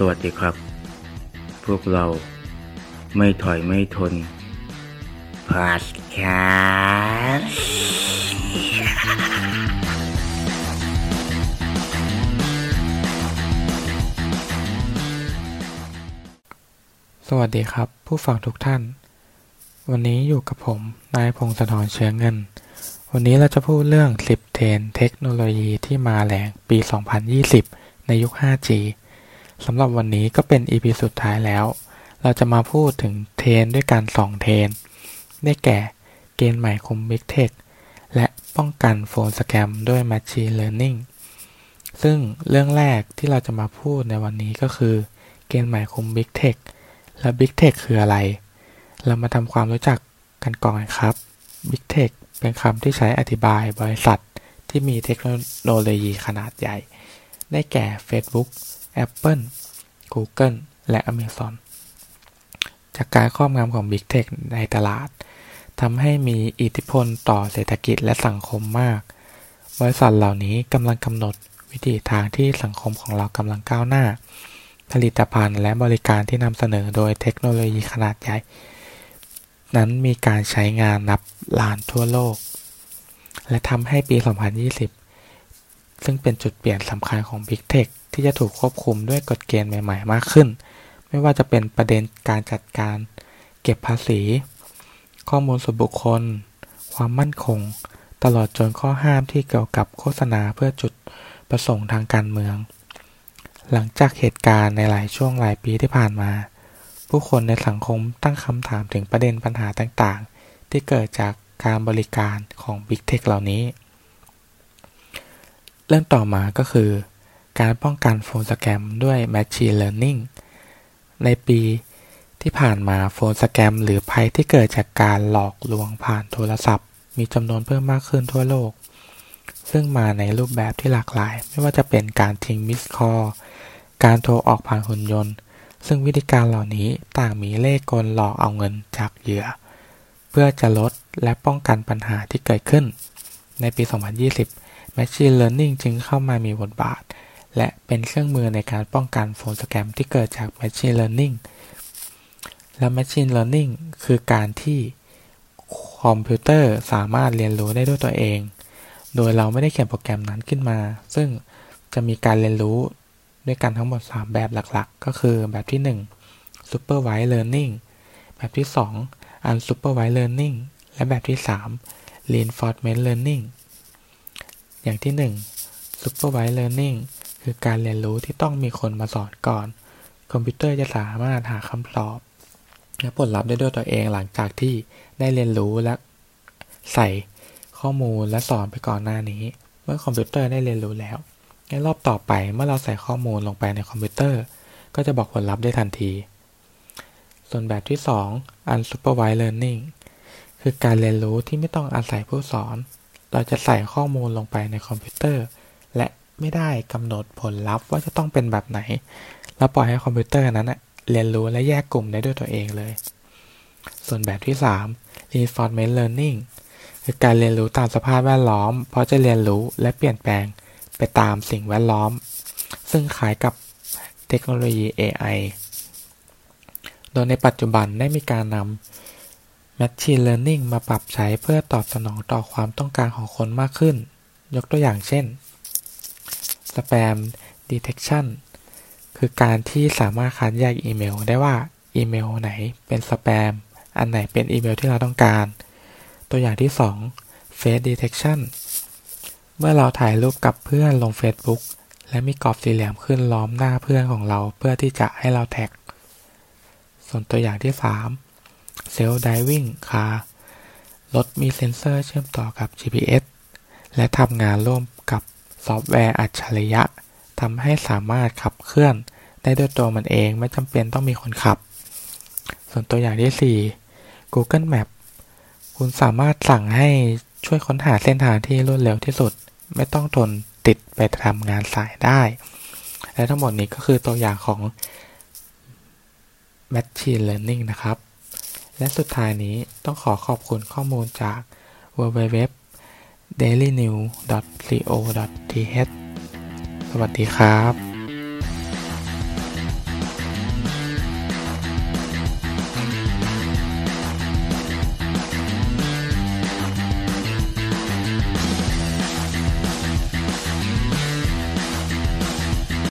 สวัสดีครับ พวกเราไม่ถอยไม่ทนพอดแคสต์สวัสดีครับ ผู้ฟังทุกท่าน วันนี้อยู่กับผม นายพงศธรเชื้อเงิน วันนี้เราจะพูดเรื่อง 10 เทรนด์เทคโนโลยีที่มาแรงปี 2020 ในยุค 5G สำหรับวันนี้ก็เป็น EP สุดท้ายแล้ว เราจะมาพูดถึงเทรนด์ด้วยกัน2เทรนด์ได้แก่เกณฑ์ใหม่คุม Big Tech และป้องกัน phone scam ด้วย Machine Learning ซึ่งเรื่องแรกที่เราจะมาพูดในวันนี้ก็คือ เกณฑ์ใหม่คุม Big Tech และ Big Tech คืออะไร เรามาทำความรู้จักกันก่อนครับ Big Tech เป็นคำที่ใช้อธิบายบริษัทที่มีเทคโนโลยีขนาดใหญ่ ได้แก่ Facebook Apple Google และ Amazon จากการครอบงำของ Big Tech ในตลาดทำให้มีอิทธิพลต่อเศรษฐกิจและสังคมมาก บริษัทเหล่านี้กำลังกำหนดวิธีทางที่สังคมของเรากำลังก้าวหน้า ผลิตภัณฑ์และบริการที่นำเสนอโดยเทคโนโลยีขนาดใหญ่ นั้นมีการใช้งานนับล้านทั่วโลก และทำให้ปี 2020 ซึ่งเป็นจุดเปลี่ยนสำคัญของ Big Tech ที่จะถูกควบคุมด้วยกฎเกณฑ์ใหม่ ๆ มากขึ้น ไม่ว่าจะเป็นประเด็นการจัดการ เก็บภาษี ข้อมูลส่วนบุคคล ความมั่นคง ตลอดจนข้อห้ามที่เกี่ยวกับโฆษณาเพื่อจุดประสงค์ทางการเมือง หลังจากเหตุการณ์ในหลายช่วงหลายปีที่ผ่านมา ผู้คนในสังคมตั้งคำถามถึงประเด็นปัญหาต่างๆ ที่เกิดจากการบริการของ Big Tech เหล่านี้ เรื่องต่อมาก็คือ การป้องกัน phone scam ด้วย Machine Learning ในปีที่ผ่านมา phone scam หรือภัยที่เกิดจากการหลอกลวงผ่านโทรศัพท์ มีจำนวนเพิ่มมากขึ้นทั่วโลก ซึ่งมาในรูปแบบที่หลากหลาย ไม่ว่าจะเป็นการทิ้ง missed callการโทรออกผ่านหุ่นยนต์ ซึ่งวิธีการเหล่านี้ต่างมีเลขกลหลอกเอาเงินจากเหยื่อ เพื่อจะลดและป้องกันปัญหาที่เกิดขึ้น ในปี 2020 Machine Learning จึงเข้ามามีบทบาท และเป็นเครื่องมือในการป้องกันโฟนสแกมที่เกิดจาก Machine Learning และ Machine Learning คือการที่คอมพิวเตอร์สามารถเรียนรู้ได้ด้วยตัวเอง โดยเราไม่ได้เขียนโปรแกรมนั้นขึ้นมา ซึ่งจะมีการเรียนรู้ด้วยกันทั้งหมด 3 แบบหลักๆ ก็คือแบบที่ 1 Supervised Learning แบบที่ 2 Unsupervised Learning และแบบที่ 3 Reinforcement Learning อย่างที่ 1 Supervised Learning คือการเรียนรู้ที่ต้องมีคนมาสอนก่อน คอมพิวเตอร์จะสามารถหาคำตอบ และผลลัพธ์ได้ด้วยตัวเองหลังจากที่ได้เรียนรู้และใส่ข้อมูลและสอนไปก่อนหน้านี้ เมื่อคอมพิวเตอร์ได้เรียนรู้แล้วในรอบต่อไปเมื่อเราใส่ข้อมูลลงไปในคอมพิวเตอร์ ก็จะบอกผลลัพธ์ได้ทันที ส่วนแบบที่ 2 unsupervised learning คือการเรียนรู้ที่ไม่ต้องอาศัยผู้สอน เราจะใส่ข้อมูลลงไปในคอมพิวเตอร์ และ ไม่ได้กำหนดผลลัพธ์ว่าจะต้องเป็นแบบไหน แล้วปล่อยให้คอมพิวเตอร์นั้นเรียนรู้และแยกกลุ่มได้ด้วยตัวเองเลย ส่วนแบบที่ 3 reinforcement learning คือการเรียนรู้ตามสภาพแวดล้อม เพราะจะเรียนรู้และเปลี่ยนแปลงไปตามสิ่งแวดล้อม ซึ่งคล้ายกับเทคโนโลยี AI โดยในปัจจุบันได้มีการนำ Machine Learning มาปรับใช้เพื่อตอบสนองต่อความต้องการของคนมากขึ้น ยกตัวอย่างเช่น Spam Detection คือการที่สามารถคัดแยกอีเมลได้ว่าอีเมลไหนเป็นสแปม อันไหนเป็นอีเมลที่เราต้องการ ตัวอย่างที่ 2 Face Detection เมื่อเราถ่ายรูปกับเพื่อนลง Facebook และมีกรอบสี่เหลี่ยมขึ้นล้อมหน้าเพื่อนของเราเพื่อที่จะให้เราแท็ก ส่วนตัวอย่างที่ 3 Self Driving Car รถมีเซ็นเซอร์เชื่อมต่อกับ GPS และทำงานร่วม ซอฟต์แวร์อัจฉริยะทำให้สามารถขับเคลื่อนได้ด้วยตัวมันเองไม่จำเป็นต้องมีคนขับ ส่วนตัวอย่างที่ 4 Google Map คุณสามารถสั่งให้ช่วยค้นหาเส้นทางที่รวดเร็วที่สุด ไม่ต้องทนติดไปทำงานสายได้ และทั้งหมดนี้ก็คือตัวอย่างของ Machine Learning นะครับ และสุดท้ายนี้ต้องขอขอบคุณข้อมูลจาก w w w dailynew.co.th สวัสดีครับ